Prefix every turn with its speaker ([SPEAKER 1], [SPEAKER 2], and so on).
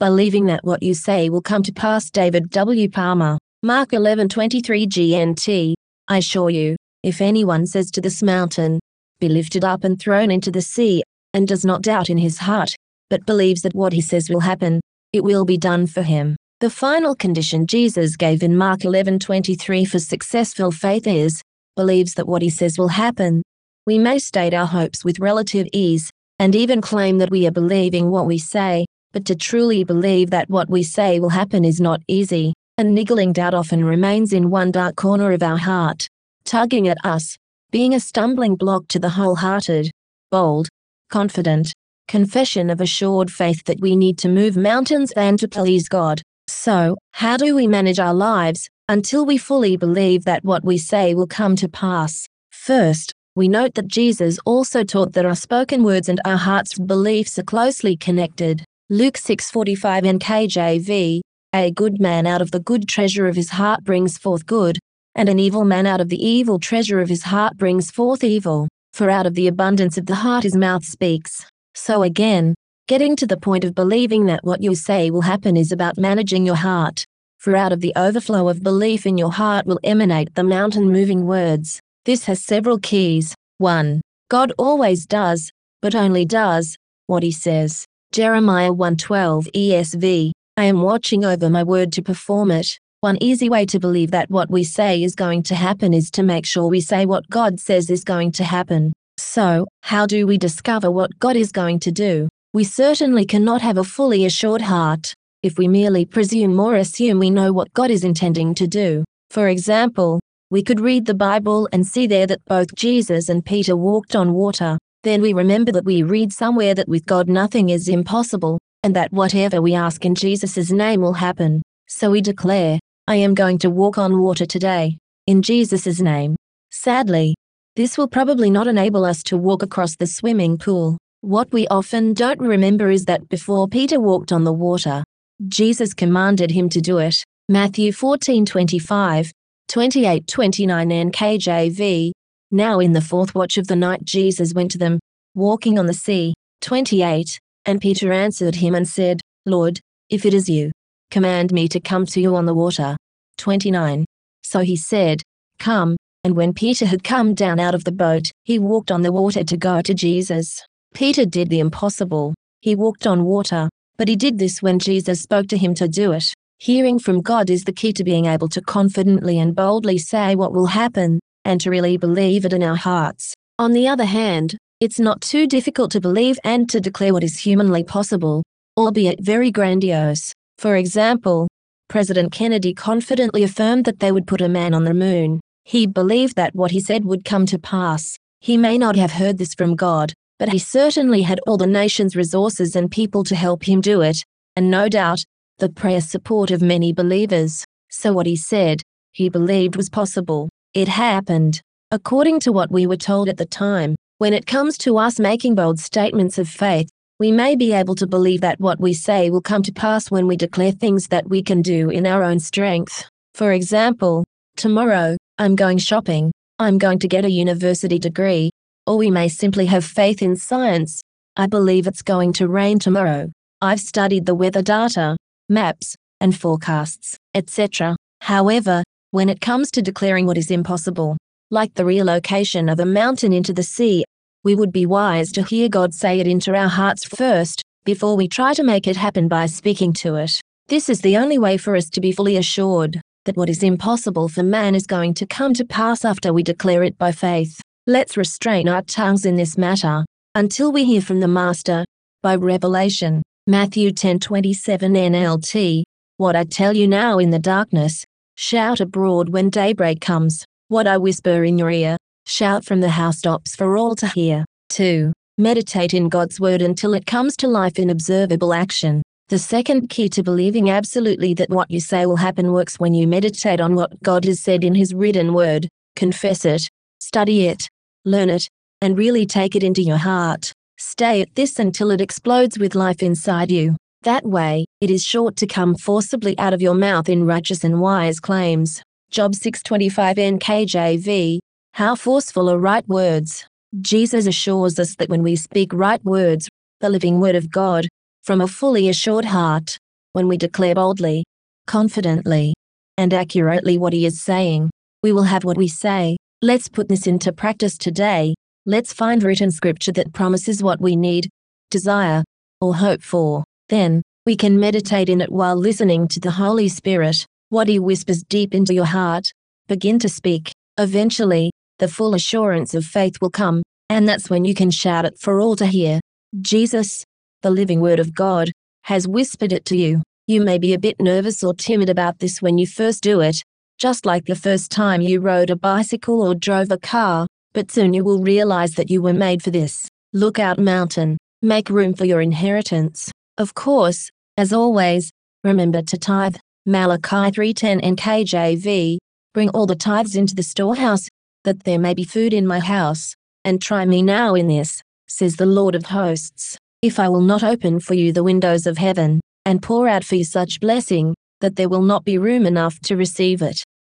[SPEAKER 1] believing that what you say will come to pass. David W. Palmer, Mark 11:23 GNT. I assure you, if anyone says to this mountain, be lifted up and thrown into the sea, and does not doubt in his heart, but believes that what he says will happen, it will be done for him. The final condition Jesus gave in Mark 11:23 for successful faith is believes that what he says will happen. We may state our hopes with relative ease and even claim that we are believing what we say, but to truly believe that what we say will happen is not easy, and niggling doubt often remains in one dark corner of our heart, tugging at us, being a stumbling block to the wholehearted, bold, confident, confession of assured faith that we need to move mountains and to please God. So, how do we manage our lives until we fully believe that what we say will come to pass? First, we note that Jesus also taught that our spoken words and our heart's beliefs are closely connected. Luke 6:45 NKJV, a good man out of the good treasure of his heart brings forth good, and an evil man out of the evil treasure of his heart brings forth evil, for out of the abundance of the heart his mouth speaks. So again, getting to the point of believing that what you say will happen is about managing your heart, for out of the overflow of belief in your heart will emanate the mountain moving words. This has several keys. 1. God always does, but only does, what he says. Jeremiah 1:12 ESV. I am watching over my word to perform it. One easy way to believe that what we say is going to happen is to make sure we say what God says is going to happen. So, how do we discover what God is going to do? We certainly cannot have a fully assured heart if we merely presume or assume we know what God is intending to do. For example, we could read the Bible and see there that both Jesus and Peter walked on water. Then we remember that we read somewhere that with God nothing is impossible, and that whatever we ask in Jesus' name will happen. So we declare, I am going to walk on water today, in Jesus' name. Sadly, this will probably not enable us to walk across the swimming pool. What we often don't remember is that before Peter walked on the water, Jesus commanded him to do it. Matthew 14:25, 28:29 NKJV, now in the fourth watch of the night Jesus went to them, walking on the sea. 28. And Peter answered him and said, Lord, if it is you, command me to come to you on the water. 29. So he said, Come, and when Peter had come down out of the boat, he walked on the water to go to Jesus. Peter did the impossible. He walked on water, but he did this when Jesus spoke to him to do it. Hearing from God is the key to being able to confidently and boldly say what will happen, and to really believe it in our hearts. On the other hand, it's not too difficult to believe and to declare what is humanly possible, albeit very grandiose. For example, President Kennedy confidently affirmed that they would put a man on the moon. He believed that what he said would come to pass. He may not have heard this from God, but he certainly had all the nation's resources and people to help him do it, and no doubt, the prayer support of many believers. So what he said, he believed was possible. It happened, according to what we were told at the time. When it comes to us making bold statements of faith, we may be able to believe that what we say will come to pass when we declare things that we can do in our own strength. For example, tomorrow, I'm going shopping, I'm going to get a university degree, or we may simply have faith in science. I believe it's going to rain tomorrow. I've studied the weather data, maps, and forecasts, etc. However, when it comes to declaring what is impossible, like the relocation of a mountain into the sea, we would be wise to hear God say it into our hearts first, before we try to make it happen by speaking to it. This is the only way for us to be fully assured that what is impossible for man is going to come to pass after we declare it by faith. Let's restrain our tongues in this matter until we hear from the Master by revelation. Matthew 10:27 NLT. What I tell you now in the darkness, Shout abroad when daybreak comes. What I whisper in your ear, shout from the housetops for all to hear. 2. Meditate in God's word until it comes to life in observable action. The second key to believing absolutely that what you say will happen works when you meditate on what God has said in His written word, confess it, study it, learn it, and really take it into your heart. Stay at this until it explodes with life inside you. That way, it is sure to come forcibly out of your mouth in righteous and wise claims. Job 625 NKJV. How forceful are right words. Jesus assures us that when we speak right words, the living word of God, from a fully assured heart, when we declare boldly, confidently, and accurately what He is saying, we will have what we say. Let's put this into practice today. Let's find written scripture that promises what we need, desire, or hope for. Then, we can meditate in it while listening to the Holy Spirit, what He whispers deep into your heart. Begin to speak. Eventually, the full assurance of faith will come, and that's when you can shout it for all to hear. Jesus, the living Word of God, has whispered it to you. You may be a bit nervous or timid about this when you first do it, just like the first time you rode a bicycle or drove a car, but soon you will realize that you were made for this. Look out, mountain. Make room for your inheritance. Of course, as always, remember to tithe. Malachi 3:10 NKJV, Bring all the tithes into the storehouse, that there may be food in my house, and try me now in this, says the Lord of hosts. If I will not open for you the windows of heaven, and pour out for you such blessing, that there will not be room enough to receive it.